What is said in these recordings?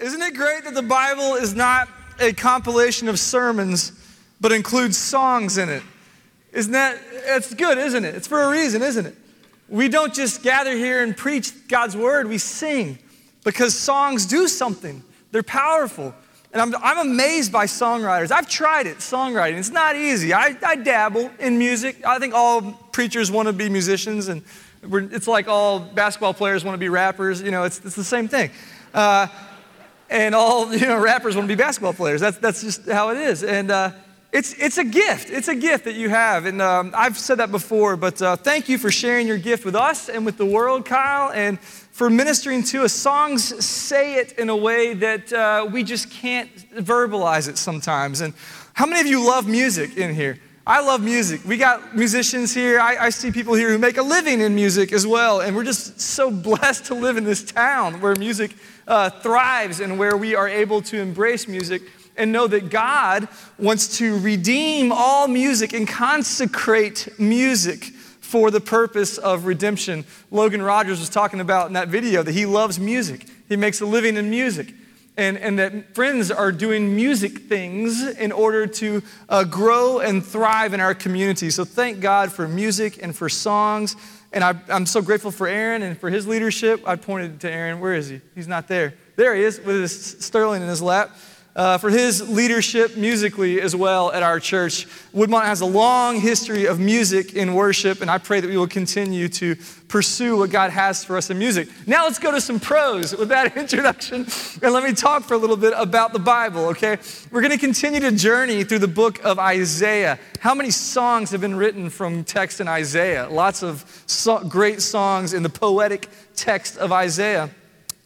Isn't it great that the Bible is not a compilation of sermons, but includes songs in it? Isn't that, it's good, isn't it? It's for a reason, isn't it? We don't just gather here and preach God's word, we sing because songs do something. They're powerful. And I'm, I'm amazed by songwriters. I've tried it, songwriting. It's not easy. I, I dabble in music. I think all preachers want to be musicians, and it's like all basketball players want to be rappers. You know, it's, it's the same thing. Uh, and all you know, rappers want to be basketball players. That's, that's just how it is. And uh, it's, it's a gift. It's a gift that you have. And um, I've said that before, but uh, thank you for sharing your gift with us and with the world, Kyle. And for ministering to us. Songs say it in a way that uh, we just can't verbalize it sometimes. And how many of you love music in here? I love music. We got musicians here. I, I, see people here who make a living in music as well. And we're just so blessed to live in this town where music uh, thrives and where we are able to embrace music and know that God wants to redeem all music and consecrate music for the purpose of redemption. Logan Rogers was talking about in that video that he loves music, he makes a living in music. And, and that friends are doing music things in order to uh, grow and thrive in our community. So thank God for music and for songs. And I, I'm so grateful for Aaron and for his leadership. I pointed to Aaron. Where is he? He's not there. There he is with his sterling in his lap uh, for his leadership musically as well at our church. Woodmont has a long history of music in worship, and I pray that we will continue to pursue what God has for us in music. Now let's go to some prose with that introduction, and let me talk for a little bit about the Bible, okay? We're going to continue to journey through the book of Isaiah. How many songs have been written from text in Isaiah? Lots of so- great songs in the poetic text of Isaiah.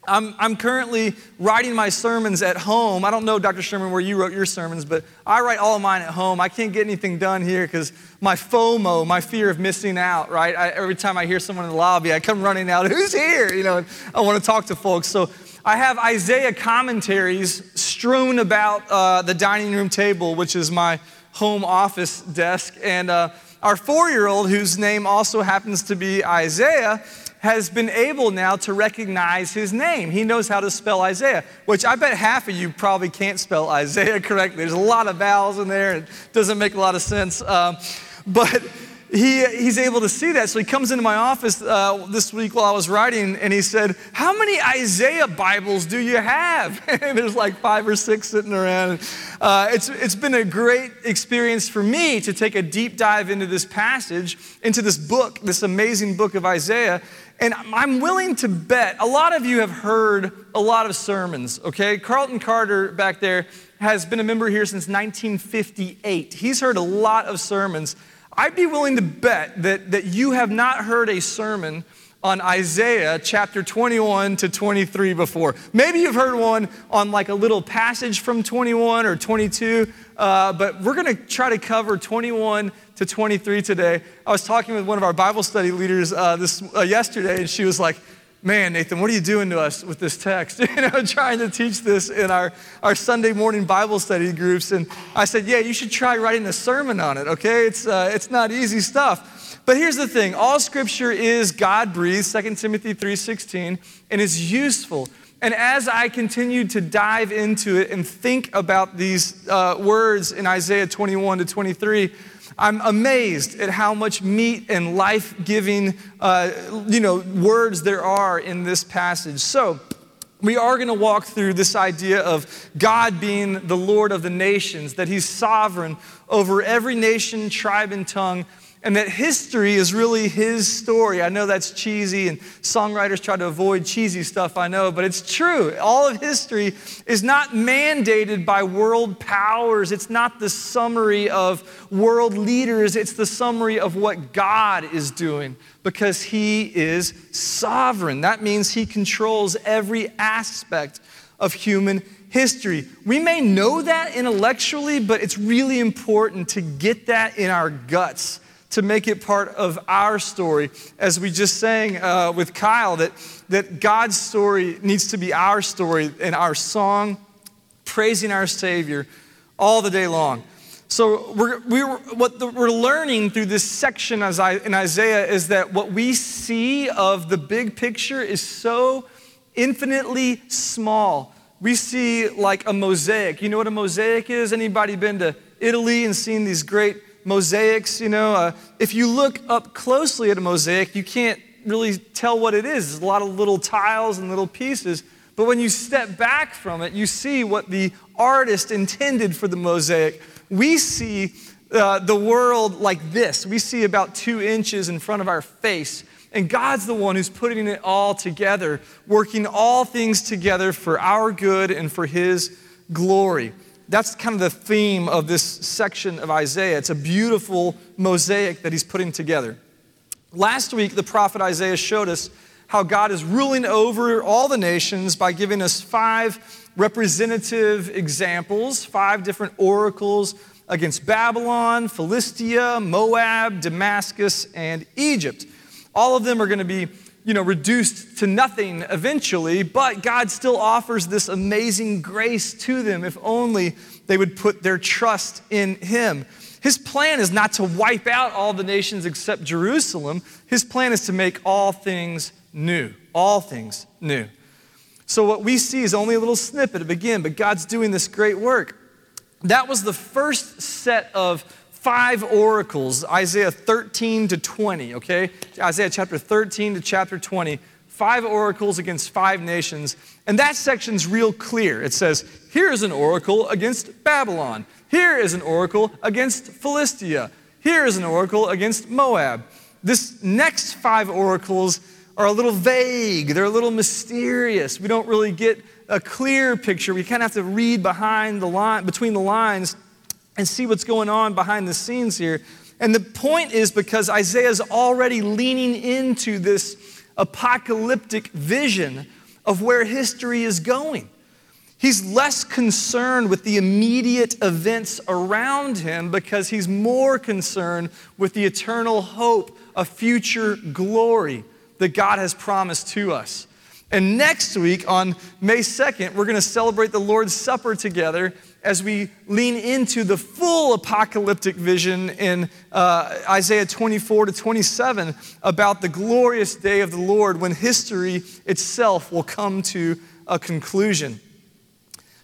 I'm, I'm currently writing my sermons at home. I don't know, Dr. Sherman, where you wrote your sermons, but I write all of mine at home. I can't get anything done here because my FOMO, my fear of missing out, right? I, every time I hear someone in the lobby, I come running out, who's here? You know, I want to talk to folks. So I have Isaiah commentaries strewn about uh, the dining room table, which is my home office desk. And uh, our four year old, whose name also happens to be Isaiah, has been able now to recognize his name. He knows how to spell Isaiah, which I bet half of you probably can't spell Isaiah correctly. There's a lot of vowels in there, and it doesn't make a lot of sense. Um, but he, he's able to see that. So he comes into my office uh, this week while I was writing, and he said, How many Isaiah Bibles do you have? and there's like five or six sitting around. Uh, it's, it's been a great experience for me to take a deep dive into this passage, into this book, this amazing book of Isaiah. And I'm willing to bet a lot of you have heard a lot of sermons, okay? Carlton Carter back there has been a member here since 1958. He's heard a lot of sermons. I'd be willing to bet that, that you have not heard a sermon on Isaiah chapter 21 to 23 before. Maybe you've heard one on like a little passage from 21 or 22, uh, but we're going to try to cover 21 to 23 today. I was talking with one of our Bible study leaders uh, this uh, yesterday, and she was like, Man, Nathan, what are you doing to us with this text? you know, trying to teach this in our, our Sunday morning Bible study groups. And I said, Yeah, you should try writing a sermon on it, okay? It's, uh, it's not easy stuff. But here's the thing all scripture is God breathed, 2 Timothy 3:16, and is useful. And as I continued to dive into it and think about these uh, words in Isaiah 21 to 23, I'm amazed at how much meat and life giving uh, you know, words there are in this passage. So, we are going to walk through this idea of God being the Lord of the nations, that He's sovereign over every nation, tribe, and tongue, and that history is really his story. I know that's cheesy, and songwriters try to avoid cheesy stuff, I know, but it's true. All of history is not mandated by world powers, it's not the summary of world leaders, it's the summary of what God is doing because he is sovereign. That means he controls every aspect of human history. We may know that intellectually, but it's really important to get that in our guts to make it part of our story. As we just sang uh, with Kyle, that, that God's story needs to be our story and our song, praising our Savior all the day long. So, we're, we're, what the, we're learning through this section as I, in Isaiah is that what we see of the big picture is so infinitely small we see like a mosaic. You know what a mosaic is? Anybody been to Italy and seen these great mosaics? You know, uh, if you look up closely at a mosaic, you can't really tell what it is. There's a lot of little tiles and little pieces. But when you step back from it, you see what the artist intended for the mosaic. We see uh, the world like this. We see about two inches in front of our face. And God's the one who's putting it all together, working all things together for our good and for His glory. That's kind of the theme of this section of Isaiah. It's a beautiful mosaic that he's putting together. Last week, the prophet Isaiah showed us how God is ruling over all the nations by giving us five representative examples, five different oracles against Babylon, Philistia, Moab, Damascus, and Egypt. All of them are going to be you know, reduced to nothing eventually, but God still offers this amazing grace to them if only they would put their trust in Him. His plan is not to wipe out all the nations except Jerusalem. His plan is to make all things new. All things new. So, what we see is only a little snippet of again, but God's doing this great work. That was the first set of five oracles, Isaiah 13 to 20, okay? Isaiah chapter 13 to chapter 20. Five oracles against five nations. And that section's real clear. It says, here is an oracle against Babylon. Here is an oracle against Philistia. Here is an oracle against Moab. This next five oracles are a little vague, they're a little mysterious. We don't really get a clear picture. We kind of have to read behind the line, between the lines and see what's going on behind the scenes here. And the point is because Isaiah is already leaning into this apocalyptic vision of where history is going. He's less concerned with the immediate events around him because he's more concerned with the eternal hope of future glory that God has promised to us. And next week, on May 2nd, we're going to celebrate the Lord's Supper together as we lean into the full apocalyptic vision in uh, Isaiah 24 to 27 about the glorious day of the Lord when history itself will come to a conclusion.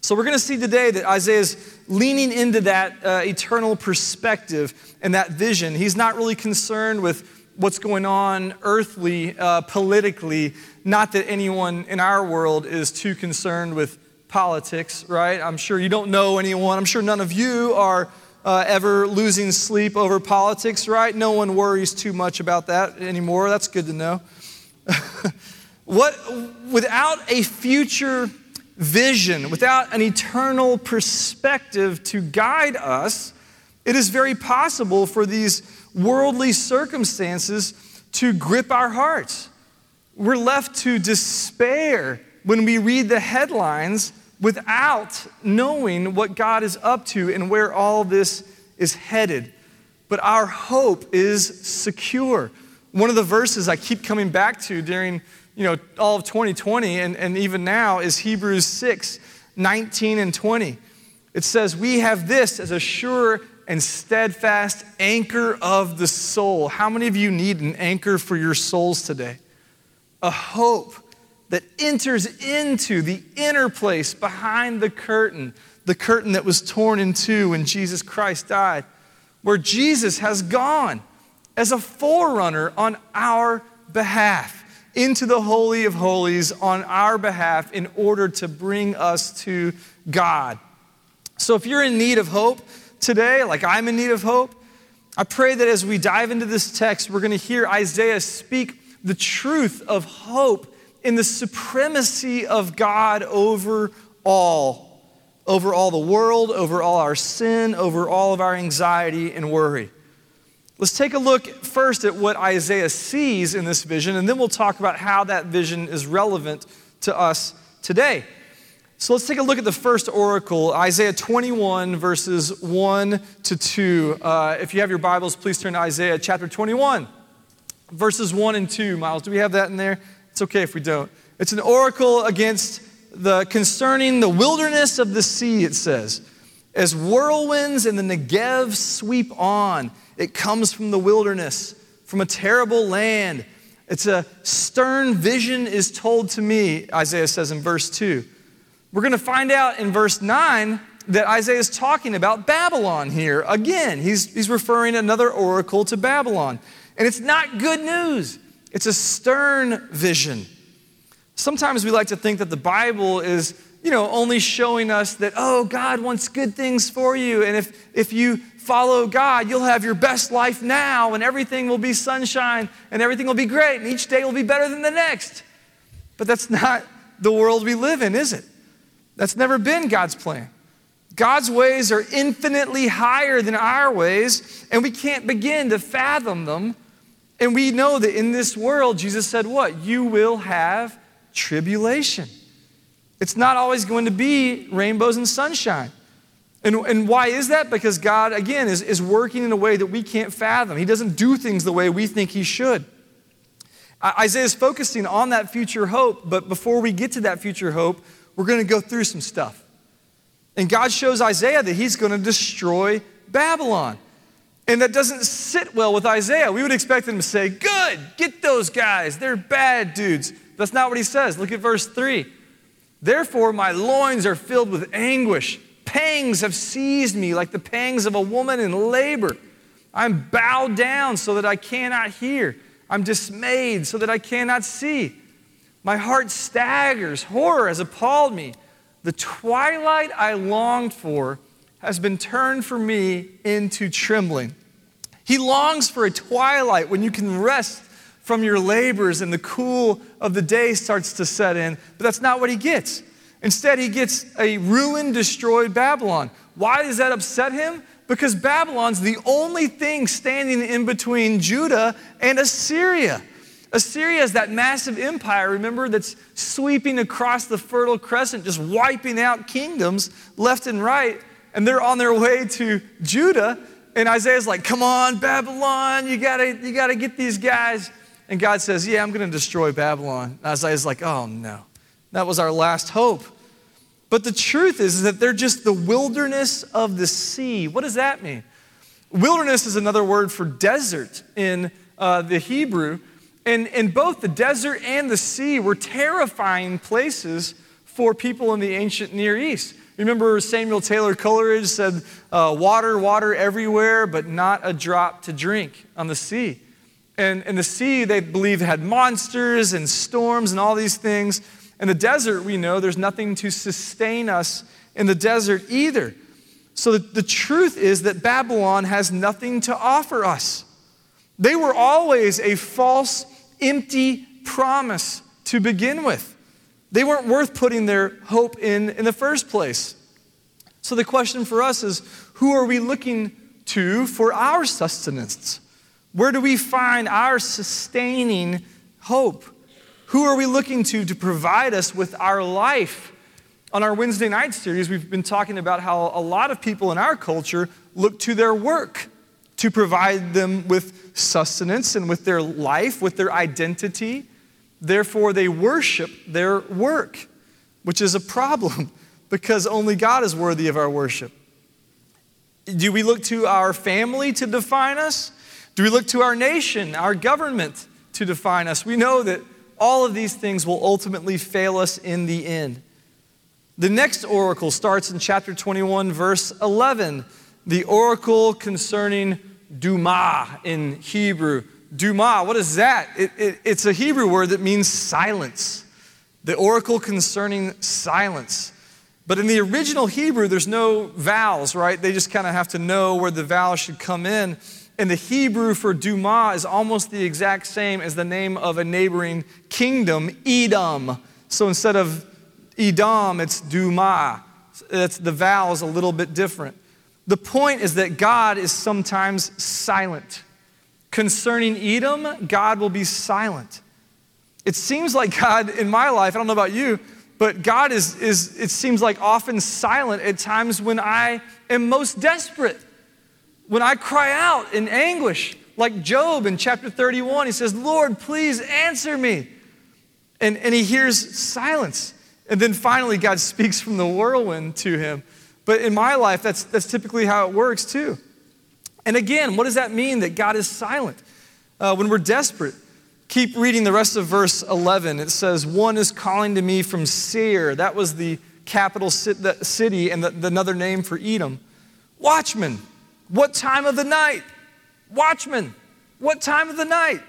So, we're going to see today that Isaiah is leaning into that uh, eternal perspective and that vision. He's not really concerned with what's going on earthly, uh, politically. Not that anyone in our world is too concerned with politics, right? I'm sure you don't know anyone. I'm sure none of you are uh, ever losing sleep over politics, right? No one worries too much about that anymore. That's good to know. what, without a future vision, without an eternal perspective to guide us, it is very possible for these worldly circumstances to grip our hearts. We're left to despair when we read the headlines without knowing what God is up to and where all this is headed. But our hope is secure. One of the verses I keep coming back to during you know, all of 2020 and, and even now is Hebrews 6 19 and 20. It says, We have this as a sure and steadfast anchor of the soul. How many of you need an anchor for your souls today? A hope that enters into the inner place behind the curtain, the curtain that was torn in two when Jesus Christ died, where Jesus has gone as a forerunner on our behalf into the Holy of Holies on our behalf in order to bring us to God. So if you're in need of hope today, like I'm in need of hope, I pray that as we dive into this text, we're going to hear Isaiah speak the truth of hope in the supremacy of God over all, over all the world, over all our sin, over all of our anxiety and worry. Let's take a look first at what Isaiah sees in this vision, and then we'll talk about how that vision is relevant to us today. So let's take a look at the first oracle, Isaiah 21, verses 1 to 2. Uh, if you have your Bibles, please turn to Isaiah chapter 21, verses 1 and 2. Miles, do we have that in there? It's okay if we don't. It's an oracle against the concerning the wilderness of the sea, it says. As whirlwinds in the Negev sweep on, it comes from the wilderness, from a terrible land. It's a stern vision is told to me, Isaiah says in verse 2. We're going to find out in verse 9 that Isaiah is talking about Babylon here. Again, he's, he's referring another oracle to Babylon. And it's not good news, it's a stern vision. Sometimes we like to think that the Bible is, you know, only showing us that, oh, God wants good things for you. And if, if you follow God, you'll have your best life now, and everything will be sunshine, and everything will be great, and each day will be better than the next. But that's not the world we live in, is it? That's never been God's plan. God's ways are infinitely higher than our ways, and we can't begin to fathom them. And we know that in this world, Jesus said, What? You will have tribulation. It's not always going to be rainbows and sunshine. And, and why is that? Because God, again, is, is working in a way that we can't fathom. He doesn't do things the way we think He should. Isaiah is focusing on that future hope, but before we get to that future hope, we're going to go through some stuff. And God shows Isaiah that He's going to destroy Babylon. And that doesn't sit well with Isaiah. We would expect him to say, Good, get those guys. They're bad dudes. That's not what he says. Look at verse 3. Therefore, my loins are filled with anguish. Pangs have seized me like the pangs of a woman in labor. I'm bowed down so that I cannot hear. I'm dismayed so that I cannot see. My heart staggers. Horror has appalled me. The twilight I longed for has been turned for me into trembling. He longs for a twilight when you can rest from your labors and the cool of the day starts to set in, but that's not what he gets. Instead, he gets a ruined, destroyed Babylon. Why does that upset him? Because Babylon's the only thing standing in between Judah and Assyria. Assyria is that massive empire, remember, that's sweeping across the Fertile Crescent, just wiping out kingdoms left and right. And they're on their way to Judah. And Isaiah's like, come on, Babylon, you gotta, you gotta get these guys. And God says, Yeah, I'm to destroy Babylon. And Isaiah's like, Oh, no. That was our last hope. But the truth is, is that they're just the wilderness of the sea. What does that mean? Wilderness is another word for desert in uh, the Hebrew. And, and both the desert and the sea were terrifying places for people in the ancient Near East. Remember, Samuel Taylor Coleridge said, uh, Water, water everywhere, but not a drop to drink on the sea. And, and the sea, they believe, had monsters and storms and all these things. In the desert, we know there's nothing to sustain us in the desert either. So the, the truth is that Babylon has nothing to offer us. They were always a false, empty promise to begin with. They weren't worth putting their hope in in the first place. So the question for us is who are we looking to for our sustenance? Where do we find our sustaining hope? Who are we looking to to provide us with our life? On our Wednesday night series, we've been talking about how a lot of people in our culture look to their work to provide them with sustenance and with their life, with their identity. Therefore, they worship their work, which is a problem because only God is worthy of our worship. Do we look to our family to define us? Do we look to our nation, our government to define us? We know that all of these things will ultimately fail us in the end. The next oracle starts in chapter 21, verse 11. The oracle concerning Duma in Hebrew. Duma, what is that? It, it, it's a Hebrew word that means silence. The oracle concerning silence. But in the original Hebrew, there's no vowels, right? They just kind of have to know where the vowel should come in. And the Hebrew for Duma is almost the exact same as the name of a neighboring kingdom, Edom. So instead of Edom, it's Duma. It's, the vowel is a little bit different. The point is that God is sometimes silent. Concerning Edom, God will be silent. It seems like God, in my life, I don't know about you, but God is, is it seems like often silent at times when I am most desperate. When I cry out in anguish, like Job in chapter 31, he says, Lord, please answer me. And, and he hears silence. And then finally, God speaks from the whirlwind to him. But in my life, that's, that's typically how it works too. And again, what does that mean that God is silent? Uh, when we're desperate, keep reading the rest of verse 11. It says, One is calling to me from Seir. That was the capital city and the, the another name for Edom. Watchman, what time of the night? Watchman, what time of the night?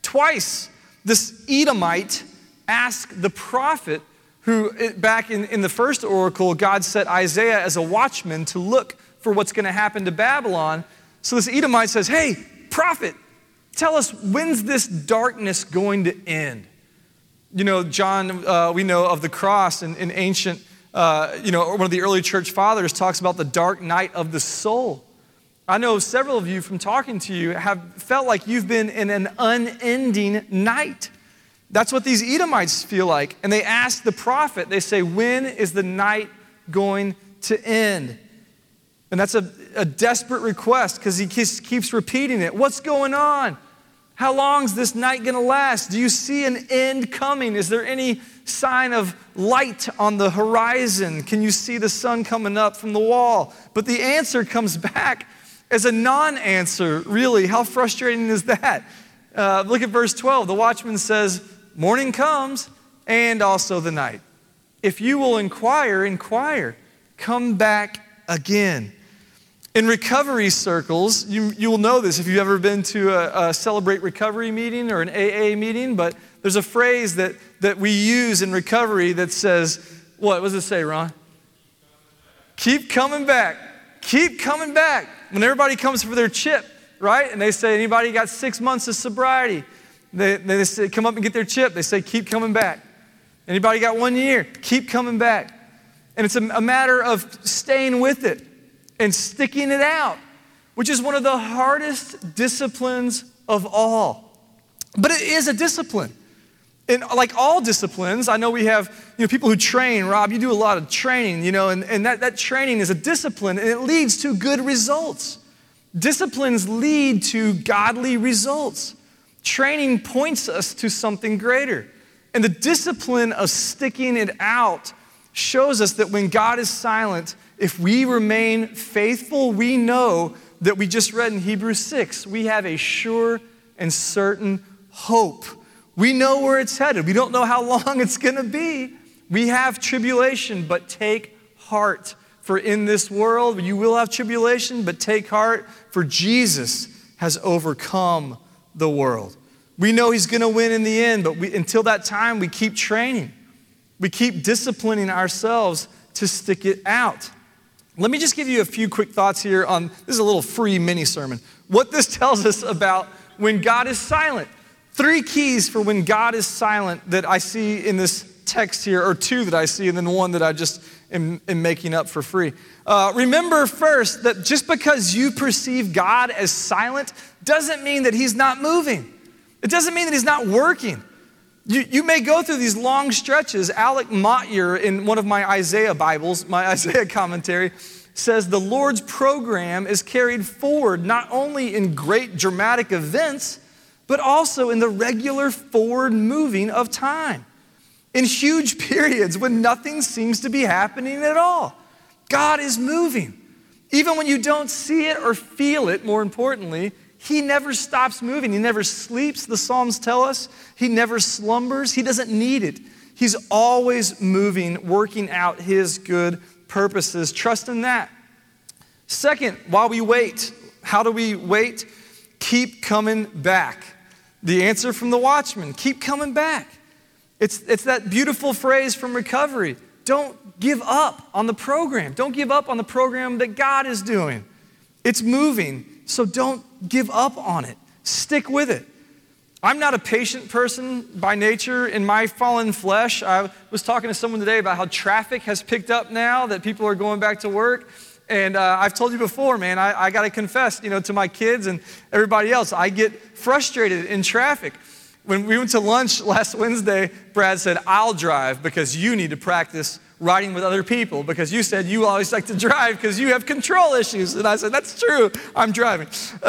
Twice, this Edomite asked the prophet, who back in, in the first oracle, God set Isaiah as a watchman to look for what's going to happen to Babylon. So this Edomite says, Hey, prophet, tell us when's this darkness going to end? You know, John, uh, we know of the cross in, in ancient, uh, you know, one of the early church fathers talks about the dark night of the soul. I know several of you from talking to you have felt like you've been in an unending night. That's what these Edomites feel like. And they ask the prophet, they say, When is the night going to end? And that's a, a desperate request because he keeps repeating it. What's going on? How long is this night going to last? Do you see an end coming? Is there any sign of light on the horizon? Can you see the sun coming up from the wall? But the answer comes back as a non answer, really. How frustrating is that? Uh, look at verse 12. The watchman says, Morning comes and also the night. If you will inquire, inquire. Come back again. In recovery circles, you, you will know this if you've ever been to a, a, Celebrate Recovery meeting or an AA meeting, but there's a phrase that, that we use in recovery that says, what, what does it say, Ron? Keep coming back. Keep coming back. When everybody comes for their chip, right? And they say, anybody got six months of sobriety? They, they say, come up and get their chip. They say, keep coming back. Anybody got one year? Keep coming back. And it's a, a matter of staying with it and sticking it out, which is one of the hardest disciplines of all. But it is a discipline. And like all disciplines, I know we have you know, people who train. Rob, you do a lot of training, you know, and, and that, that training is a discipline and it leads to good results. Disciplines lead to godly results. Training points us to something greater. And the discipline of sticking it out shows us that when God is silent, if we remain faithful, we know that we just read in Hebrews 6, we have a sure and certain hope. We know where it's headed. We don't know how long it's going to be. We have tribulation, but take heart. For in this world you will have tribulation, but take heart, for Jesus has overcome the world. We know he's going to win in the end, but we, until that time, we keep training. We keep disciplining ourselves to stick it out. Let me just give you a few quick thoughts here on this is a little free mini sermon. What this tells us about when God is silent. Three keys for when God is silent that I see in this text here, or two that I see, and then one that I just am, am making up for free. Uh, remember first that just because you perceive God as silent doesn't mean that He's not moving. It doesn't mean that He's not working. You, you may go through these long stretches. Alec Motyer, in one of my Isaiah Bibles, my Isaiah commentary, says the Lord's program is carried forward not only in great dramatic events, but also in the regular forward moving of time. In huge periods when nothing seems to be happening at all. God is moving. Even when you don't see it or feel it, more importantly, he never stops moving. He never sleeps, the Psalms tell us. He never slumbers. He doesn't need it. He's always moving, working out His good purposes. Trust in that. Second, while we wait, how do we wait? Keep coming back. The answer from the watchman keep coming back. It's, it's that beautiful phrase from recovery. Don't give up on the program. Don't give up on the program that God is doing. It's moving, so don't give up on it. Stick with it. I'm not a patient person by nature in my fallen flesh. I was talking to someone today about how traffic has picked up now that people are going back to work. And uh, I've told you before, man, I, I got to confess, you know, to my kids and everybody else, I get frustrated in traffic. When we went to lunch last Wednesday, Brad said, I'll drive because you need to practice riding with other people because you said you always like to drive because you have control issues. And I said, That's true, I'm driving.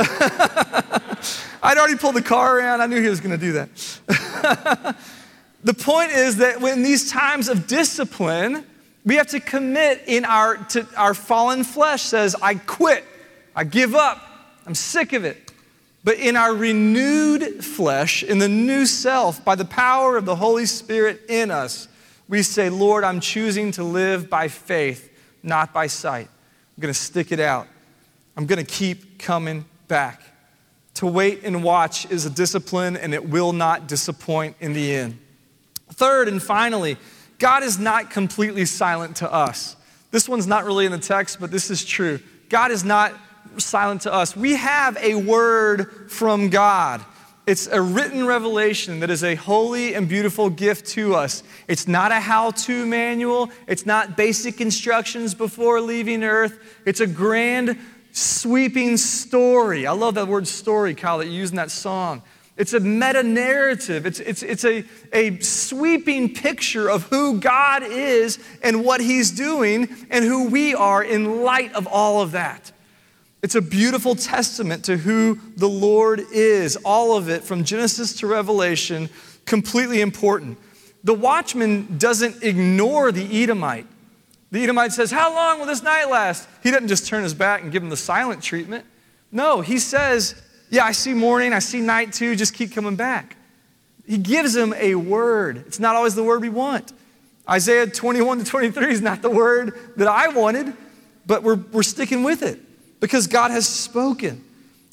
I'd already pulled the car around, I knew he was going to do that. the point is that when these times of discipline, we have to commit in our, to our fallen flesh says, I quit, I give up, I'm sick of it. But in our renewed flesh, in the new self, by the power of the Holy Spirit in us, we say, Lord, I'm choosing to live by faith, not by sight. I'm going to stick it out. I'm going to keep coming back. To wait and watch is a discipline, and it will not disappoint in the end. Third and finally, God is not completely silent to us. This one's not really in the text, but this is true. God is not silent to us. We have a word from God. It's a written revelation that is a holy and beautiful gift to us. It's not a how to manual, it's not basic instructions before leaving earth. It's a grand, sweeping story. I love that word story, Kyle, that you use in that song. It's a meta narrative, it's, it's, it's a, a sweeping picture of who God is and what He's doing and who we are in light of all of that. It's a beautiful testament to who the Lord is. All of it, from Genesis to Revelation, completely important. The watchman doesn't ignore the Edomite. The Edomite says, How long will this night last? He doesn't just turn his back and give him the silent treatment. No, he says, Yeah, I see morning, I see night too, just keep coming back. He gives him a word. It's not always the word we want. Isaiah 21 to 23 is not the word that I wanted, but we're, we're sticking with it because God has spoken.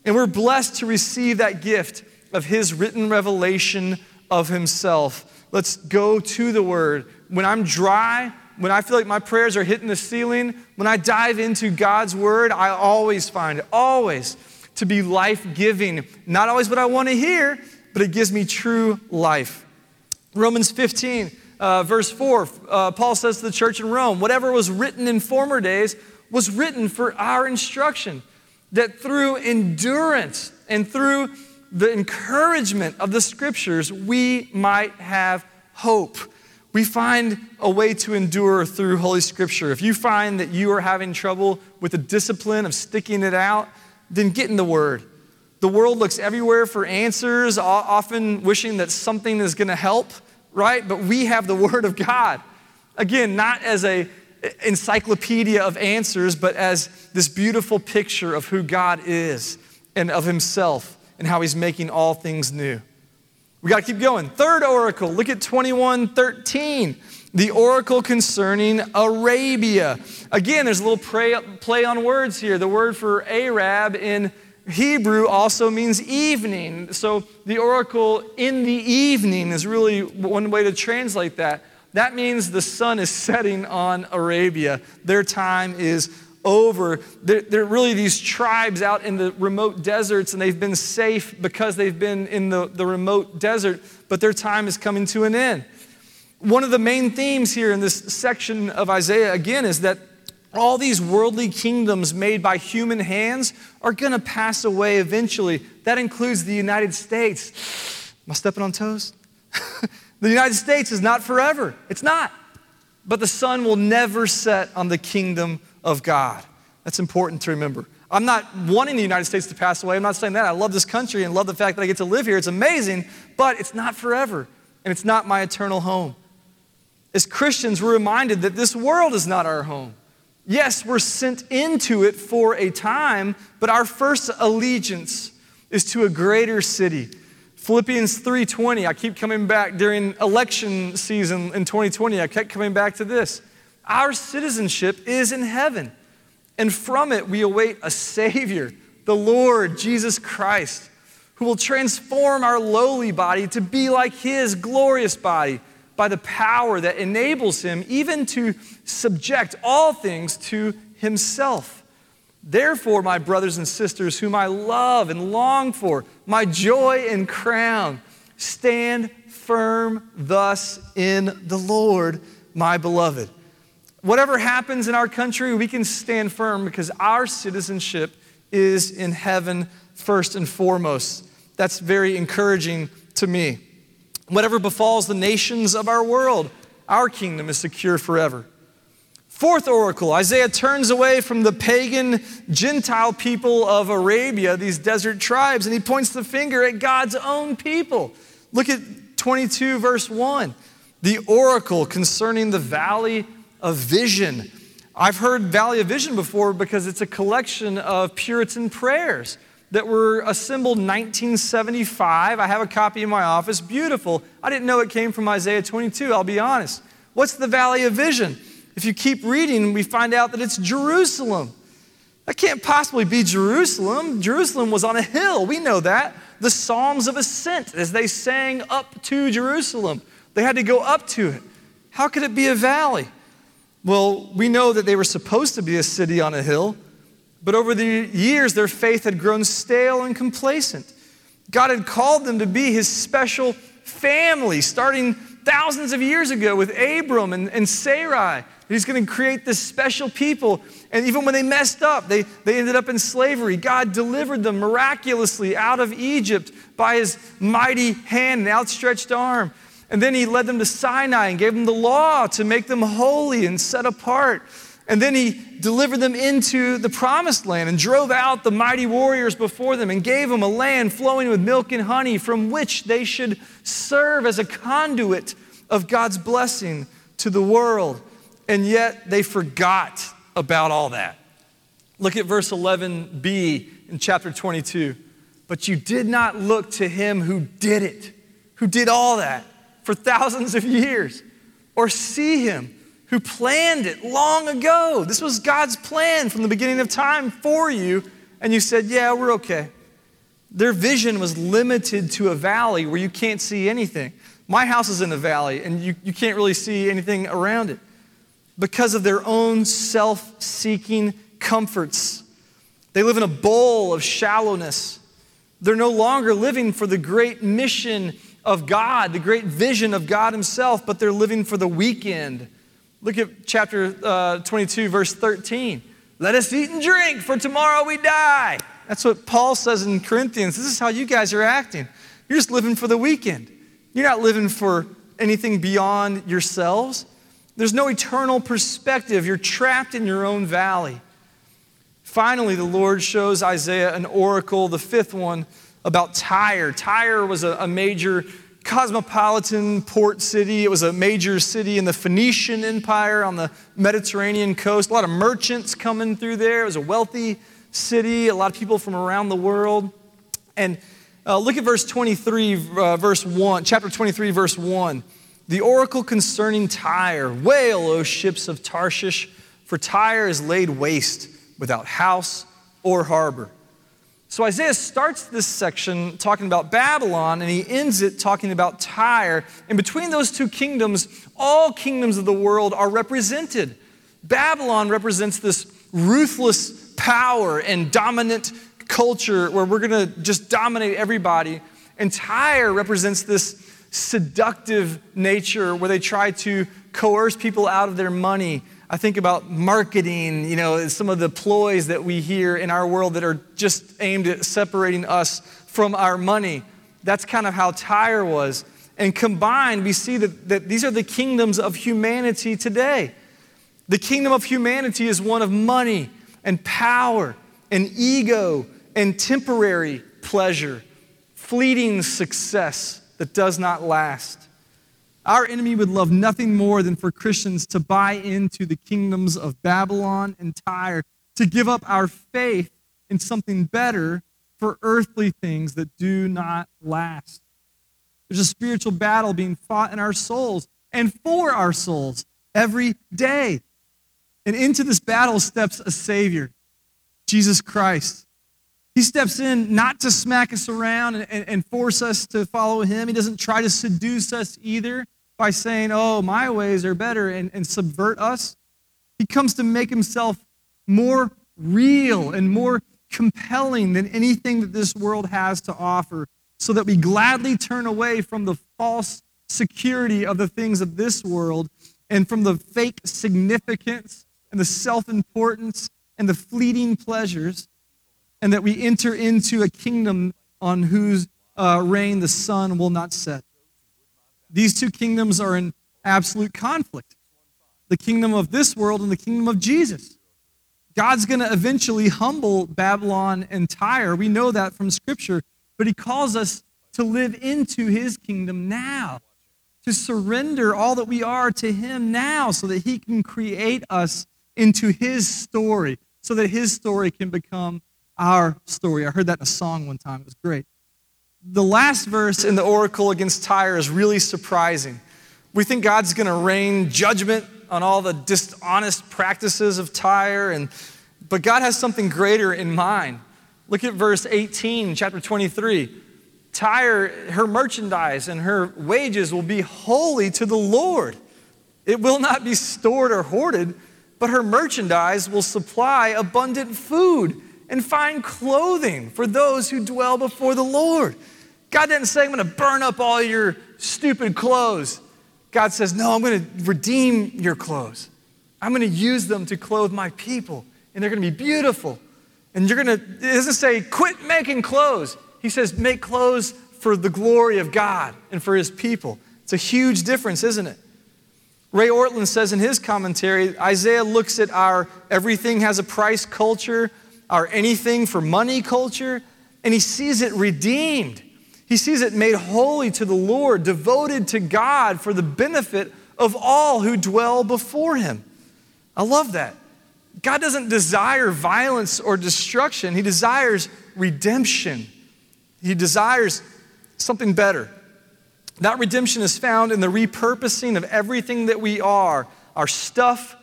And we're blessed to receive that gift of His written revelation of Himself. Let's go to the Word. When I'm dry, when I feel like my prayers are hitting the ceiling, when I dive into God's Word, I always find it, always, to be life giving. Not always what I want to hear, but it gives me true life. Romans 15, uh, verse 4, uh, Paul says to the church in Rome, whatever was written in former days was written for our instruction, that through endurance and through the encouragement of the scriptures, we might have hope. We find a way to endure through Holy Scripture. If you find that you are having trouble with the discipline of sticking it out, then get in the Word. The world looks everywhere for answers, often wishing that something is going to help, right? But we have the Word of God. Again, not as a encyclopedia of answers, but as this beautiful picture of who God is and of Himself and how He's making all things new. We got to keep going. Third oracle, look at 2113. The oracle concerning Arabia. Again, there's a little play, play on words here. The word for Arab in Hebrew also means evening. So the oracle in the evening is really one way to translate that. That means the sun is setting on Arabia. Their time is over. They're, they're, really these tribes out in the remote deserts, and they've been safe because they've been in the, the remote desert, but their time is coming to an end. One of the main themes here in this section of Isaiah, again, is that all these worldly kingdoms made by human hands are going to pass away eventually. That includes the United States. Am I stepping on toes? The United States is not forever. It's not. But the sun will never set on the kingdom of God. That's important to remember. I'm not wanting the United States to pass away. I'm not saying that. I love this country and love the fact that I get to live here. It's amazing, but it's not forever, and it's not my eternal home. As Christians, we're reminded that this world is not our home. Yes, we're sent into it for a time, but our first allegiance is to a greater city Philippians 3:20, I keep coming back during election season in 2020, I kept coming back to this. Our citizenship is in heaven, and from it we await a savior, the Lord Jesus Christ, who will transform our lowly body to be like his glorious body by the power that enables him even to subject all things to himself. Therefore, my brothers and sisters, whom I love and long for, my joy and crown, stand firm thus in the Lord, my beloved. Whatever happens in our country, we can stand firm because our citizenship is in heaven first and foremost. That's very encouraging to me. Whatever befalls the nations of our world, our kingdom is secure forever. Fourth oracle Isaiah turns away from the pagan Gentile people of Arabia, these desert tribes, and he points the finger at God's own people. Look at 22, verse 1. The oracle concerning the valley of vision. I've heard Valley of Vision before because it's a collection of Puritan prayers that were assembled 1975. I have a copy in my office. Beautiful. I didn't know it came from Isaiah 22, I'll be honest. What's the valley of vision? If you keep reading, we find out that it's Jerusalem. That can't possibly be Jerusalem. Jerusalem was on a hill. We know that. The Psalms of Ascent, as they sang up to Jerusalem, they had to go up to it. How could it be a valley? Well, we know that they were supposed to be a city on a hill, but over the years, their faith had grown stale and complacent. God had called them to be his special family, starting thousands of years ago with Abram and, and Sarai. He's going to create this special people. And even when they messed up, they, they ended up in slavery. God delivered them miraculously out of Egypt by his mighty hand and outstretched arm. And then he led them to Sinai and gave them the law to make them holy and set apart. And then he delivered them into the promised land and drove out the mighty warriors before them and gave them a land flowing with milk and honey from which they should serve as a conduit of God's blessing to the world. And yet they forgot about all that. Look at verse 11b in chapter 22. But you did not look to him who did it, who did all that for thousands of years, or see him who planned it long ago. This was God's plan from the beginning of time for you, and you said, Yeah, we're okay. Their vision was limited to a valley where you can't see anything. My house is in a valley, and you, you can't really see anything around it because of their own self seeking comforts. They live in a bowl of shallowness. They're no longer living for the great mission of God, the great vision of God Himself, but they're living for the weekend Look at chapter uh, 22, verse 13. Let us eat and drink, for tomorrow we die. That's what Paul says in Corinthians. This is how you guys are acting. You're just living for the weekend. You're not living for anything beyond yourselves. There's no eternal perspective. You're trapped in your own valley. Finally, the Lord shows Isaiah an oracle, the fifth one, about Tyre. Tyre was a, a major cosmopolitan port city. It was a major city in the Phoenician Empire on the Mediterranean coast. A lot of merchants coming through there. It was a wealthy city, a lot of people from around the world. And uh, look at verse 23, uh, verse 1, chapter 23, verse 1. The oracle concerning Tyre Wail, O ships of Tarshish, for Tyre is laid waste without house or harbor. So Isaiah starts this section talking about Babylon and he ends it talking about Tyre. And between those two kingdoms, all kingdoms of the world are represented. Babylon represents this ruthless power and dominant culture where we're going to just dominate everybody. And Tyre represents this seductive nature where they try to coerce people out of their money I think about marketing, you know, some of the ploys that we hear in our world that are just aimed at separating us from our money. That's kind of how Tyre was. And combined, we see that, that these are the kingdoms of humanity today. The kingdom of humanity is one of money and power and ego and temporary pleasure, fleeting success that does not last. Our enemy would love nothing more than for Christians to buy into the kingdoms of Babylon and Tyre, to give up our faith in something better for earthly things that do not last. There's a spiritual battle being fought in our souls and for our souls every day. And into this battle steps a Savior, Jesus Christ. He steps in not to smack us around and, and, and, force us to follow him. He doesn't try to seduce us either by saying, oh, my ways are better and, and subvert us. He comes to make himself more real and more compelling than anything that this world has to offer, so that we gladly turn away from the false security of the things of this world and from the fake significance and the self importance and the fleeting pleasures, and that we enter into a kingdom on whose uh, reign the sun will not set. These two kingdoms are in absolute conflict the kingdom of this world and the kingdom of Jesus. God's going to eventually humble Babylon and Tyre. We know that from Scripture, but He calls us to live into His kingdom now, to surrender all that we are to Him now, so that He can create us into His story, so that His story can become our story. I heard that in a song one time, it was great the last verse in the oracle against Tyre is really surprising. We think God's going to rain judgment on all the dishonest practices of Tyre, and, but God has something greater in mind. Look at verse 18, chapter 23. Tyre, her merchandise and her wages will be holy to the Lord. It will not be stored or hoarded, but her merchandise will supply abundant food and find clothing for those who dwell before the Lord. God didn't say, I'm going to burn up all your stupid clothes. God says, No, I'm going to redeem your clothes. I'm going to use them to clothe my people, and they're going to be beautiful. And you're going to, it doesn't say, quit making clothes. He says, make clothes for the glory of God and for his people. It's a huge difference, isn't it? Ray Ortlund says in his commentary Isaiah looks at our everything has a price culture, our anything for money culture, and he sees it redeemed. He sees it made holy to the Lord, devoted to God for the benefit of all who dwell before him. I love that. God doesn't desire violence or destruction, He desires redemption. He desires something better. That redemption is found in the repurposing of everything that we are our stuff,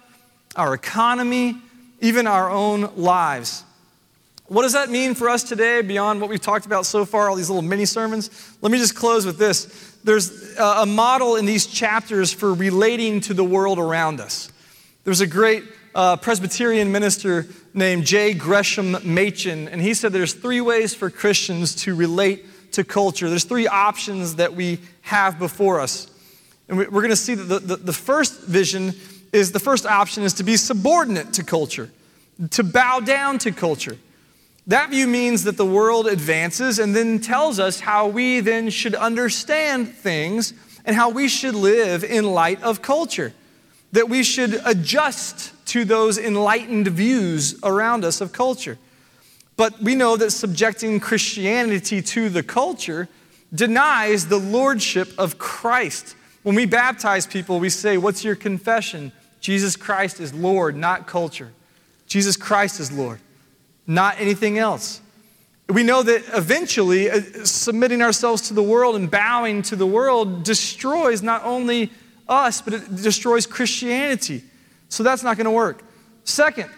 our economy, even our own lives. What does that mean for us today beyond what we've talked about so far, all these little mini sermons? Let me just close with this. There's a model in these chapters for relating to the world around us. There's a great uh, Presbyterian minister named J. Gresham Machen, and he said there's three ways for Christians to relate to culture. There's three options that we have before us. And we're going to see that the, the, the first vision is the first option is to be subordinate to culture, to bow down to culture. That view means that the world advances and then tells us how we then should understand things and how we should live in light of culture. That we should adjust to those enlightened views around us of culture. But we know that subjecting Christianity to the culture denies the lordship of Christ. When we baptize people, we say, What's your confession? Jesus Christ is Lord, not culture. Jesus Christ is Lord, not anything else. We know that eventually uh, submitting ourselves to the world and bowing to the world destroys not only us, but it destroys Christianity. So that's not going to work. Second,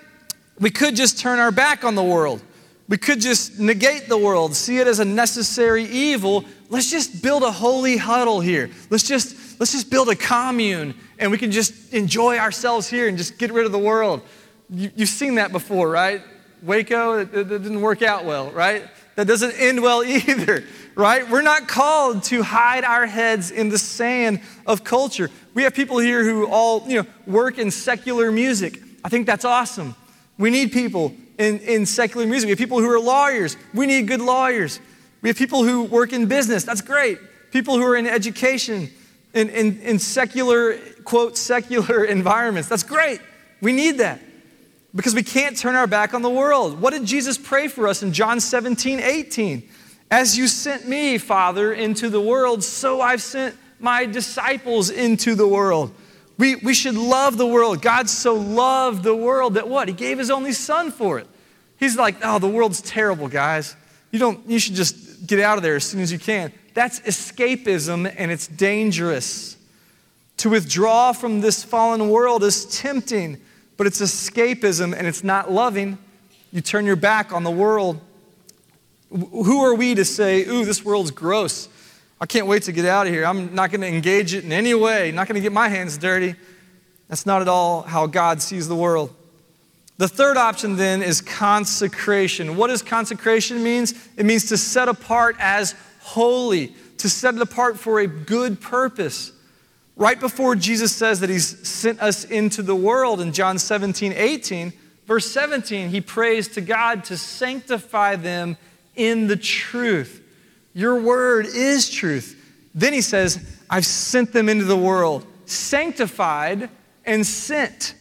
we could just turn our back on the world. We could just negate the world, see it as a necessary evil. Let's just build a holy huddle here. Let's just, let's just build a commune and we can just enjoy ourselves here and just get rid of the world. You, have seen that before, right? Waco, it, didn't work out well, right? That doesn't end well either, right? We're not called to hide our heads in the sand of culture. We have people here who all, you know, work in secular music. I think that's awesome. We need people in, in secular music. We have people who are lawyers. We need good lawyers. We have people who work in business. That's great. People who are in education, in, in, in secular, quote, secular environments. That's great. We need that because we can't turn our back on the world. What did Jesus pray for us in John 17, 18? As you sent me, Father, into the world, so I've sent my disciples into the world. We, we should love the world. God so loved the world that what? He gave his only son for it. He's like, oh, the world's terrible, guys. You, don't, you should just get out of there as soon as you can. That's escapism and it's dangerous. To withdraw from this fallen world is tempting, but it's escapism and it's not loving. You turn your back on the world. Who are we to say, ooh, this world's gross? I can't wait to get out of here. I'm not going to engage it in any way, not going to get my hands dirty. That's not at all how God sees the world. The third option then is consecration. What does consecration means? It means to set apart as holy, to set it apart for a good purpose. Right before Jesus says that he's sent us into the world in John 17, 18, verse 17, he prays to God to sanctify them in the truth. Your word is truth. Then he says, I've sent them into the world, sanctified and sent.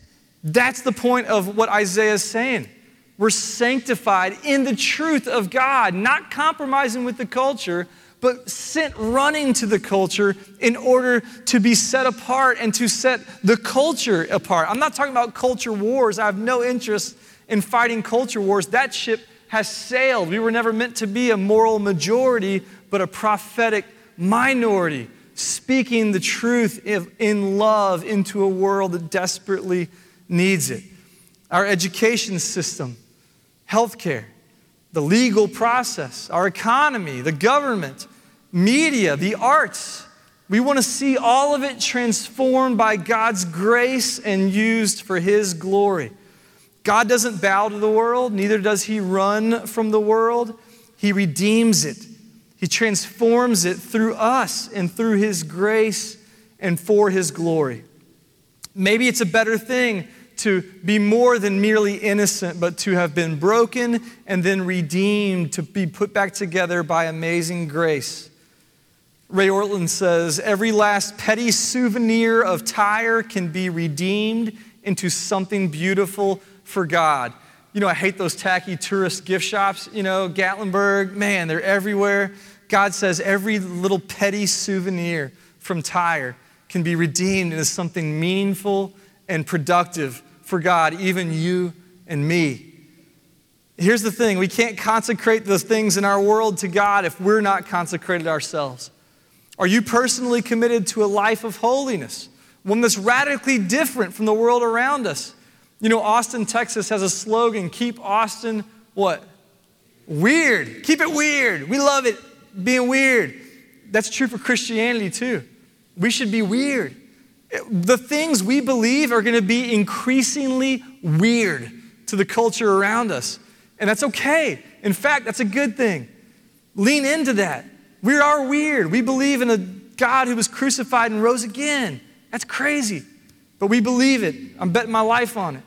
That's the point of what Isaiah is saying. We're sanctified in the truth of God, not compromising with the culture, but sent running to the culture in order to be set apart and to set the culture apart. I'm not talking about culture wars. I have no interest in fighting culture wars. That ship has sailed. We were never meant to be a moral majority, but a prophetic minority. speaking the truth in love into a world that desperately needs it. Our education system, healthcare, the legal process, our economy, the government, media, the arts. We want to see all of it transformed by God's grace and used for His glory. God doesn't bow to the world, neither does He run from the world. He redeems it, He transforms it through us and through His grace and for His glory. Maybe it's a better thing to be more than merely innocent, but to have been broken and then redeemed, to be put back together by amazing grace. Ray Ortlund says every last petty souvenir of Tyre can be redeemed into something beautiful for God. You know, I hate those tacky tourist gift shops, you know, Gatlinburg, man, they're everywhere. God says every little petty souvenir from Tyre can be redeemed into something meaningful and productive for God, even you and me. Here's the thing we can't consecrate those things in our world to God if we're not consecrated ourselves. Are you personally committed to a life of holiness? One that's radically different from the world around us. You know, Austin, Texas has a slogan keep Austin what? Weird. Keep it weird. We love it being weird. That's true for Christianity too. We should be weird. The things we believe are going to be increasingly weird to the culture around us. And that's okay. In fact, that's a good thing. Lean into that. We are weird. We believe in a God who was crucified and rose again. That's crazy. But we believe it. I'm betting my life on it.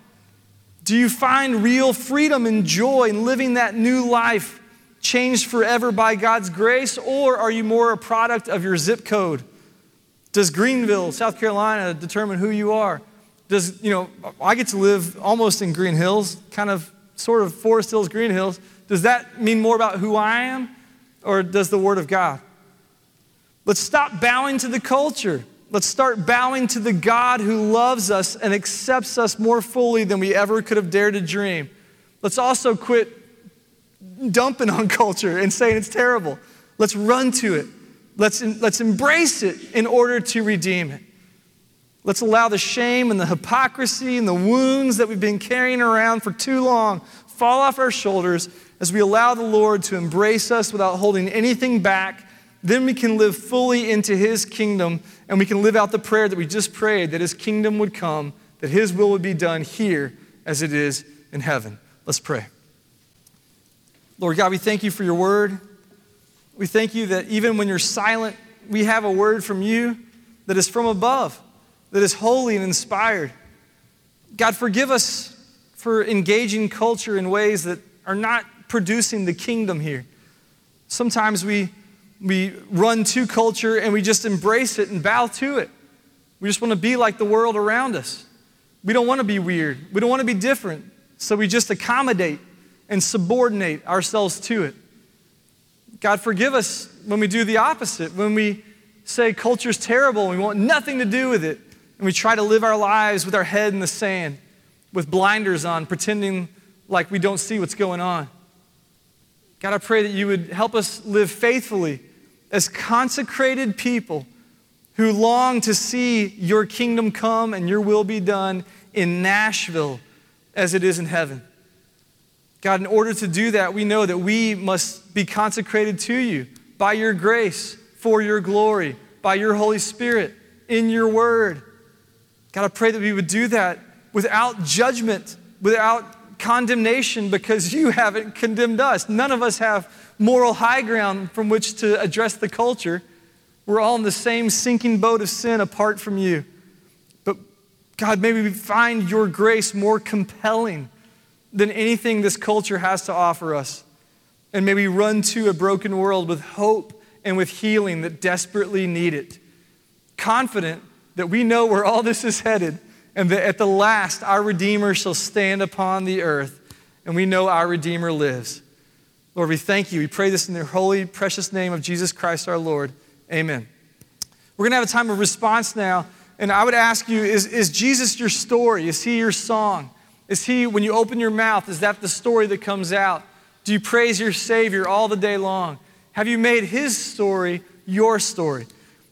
Do you find real freedom and joy in living that new life changed forever by God's grace? Or are you more a product of your zip code? Does Greenville, South Carolina, determine who you are? Does, you know, I get to live almost in Green Hills, kind of, sort of Forest Hills, Green Hills. Does that mean more about who I am? or does the Word of God? Let's stop bowing to the culture. Let's start bowing to the God who loves us and accepts us more fully than we ever could have dared to dream. Let's also quit dumping on culture and saying it's terrible. Let's run to it. Let's, let's embrace it in order to redeem it. Let's allow the shame and the hypocrisy and the wounds that we've been carrying around for too long fall off our shoulders as we allow the Lord to embrace us without holding anything back, then we can live fully into His kingdom and we can live out the prayer that we just prayed that His kingdom would come, that His will would be done here as it is in heaven. Let's pray. Lord God, we thank you for your word. We thank you that even when you're silent, we have a word from you that is from above, that is holy and inspired. God, forgive us for engaging culture in ways that are not producing the kingdom here. Sometimes we, we run to culture and we just embrace it and bow to it. We just want to be like the world around us. We don't want to be weird. We don't want to be different. So we just accommodate and subordinate ourselves to it. God, forgive us when we do the opposite, when we say culture's terrible and we want nothing to do with it, and we try to live our lives with our head in the sand, with blinders on, pretending like we don't see what's going on. God, I pray that you would help us live faithfully as consecrated people who long to see your kingdom come and your will be done in Nashville as it is in heaven. God, in order to do that, we know that we must be consecrated to you by your grace, for your glory, by your Holy Spirit, in your word. God, I pray that we would do that without judgment, without condemnation because you haven't condemned us. None of us have moral high ground from which to address the culture. We're all in the same sinking boat of sin apart from you. But God, maybe we find your grace more compelling than anything this culture has to offer us. And may we run to a broken world with hope and with healing that desperately need it. Confident that we know where all this is headed and that at the last our Redeemer shall stand upon the earth, and we know our Redeemer lives. Lord, we thank you. We pray this in the holy, precious name of Jesus Christ our Lord. Amen. We're going to have a time of response now, and I would ask you is, is Jesus your story? Is he your song? Is he, when you open your mouth, is that the story that comes out? Do you praise your Savior all the day long? Have you made his story your story?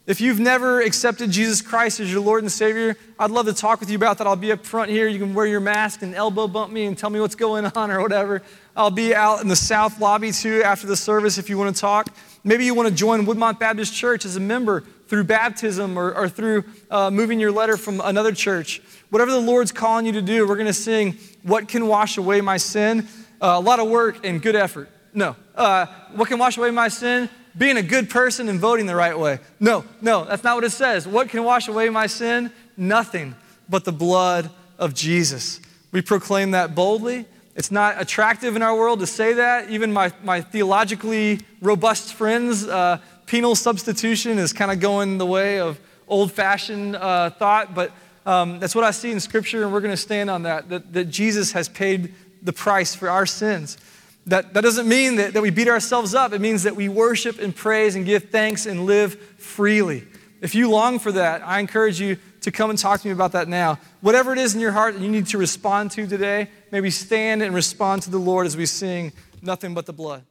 If you've never accepted Jesus Christ as your Lord and Savior, I'd love to talk with you about that. I'll be up front here. You can wear your mask and elbow bump me and tell me what's going on or whatever. I'll be out in the South lobby too after the service if you want to talk. Maybe you want to join Woodmont Baptist Church as a member through baptism or, or through uh, moving your letter from another church. Whatever the Lord's calling you to do, we're going to sing, What Can Wash Away My Sin? Uh, a lot of work and good effort. No. Uh, what can wash away my sin? being a good person and voting the right way. No, no, that's not what it says. What can wash away my sin? Nothing but the blood of Jesus. We proclaim that boldly. It's not attractive in our world to say that. Even my, my theologically robust friends, uh, penal substitution is kind of going the way of old fashioned uh, thought, but um, that's what I see in Scripture, and we're going to stand on that, that, that Jesus has paid the price for our sins. That, that doesn't mean that, that we beat ourselves up. It means that we worship and praise and give thanks and live freely. If you long for that, I encourage you to come and talk to me about that now. Whatever it is in your heart that you need to respond to today, maybe stand and respond to the Lord as we sing Nothing But the Blood.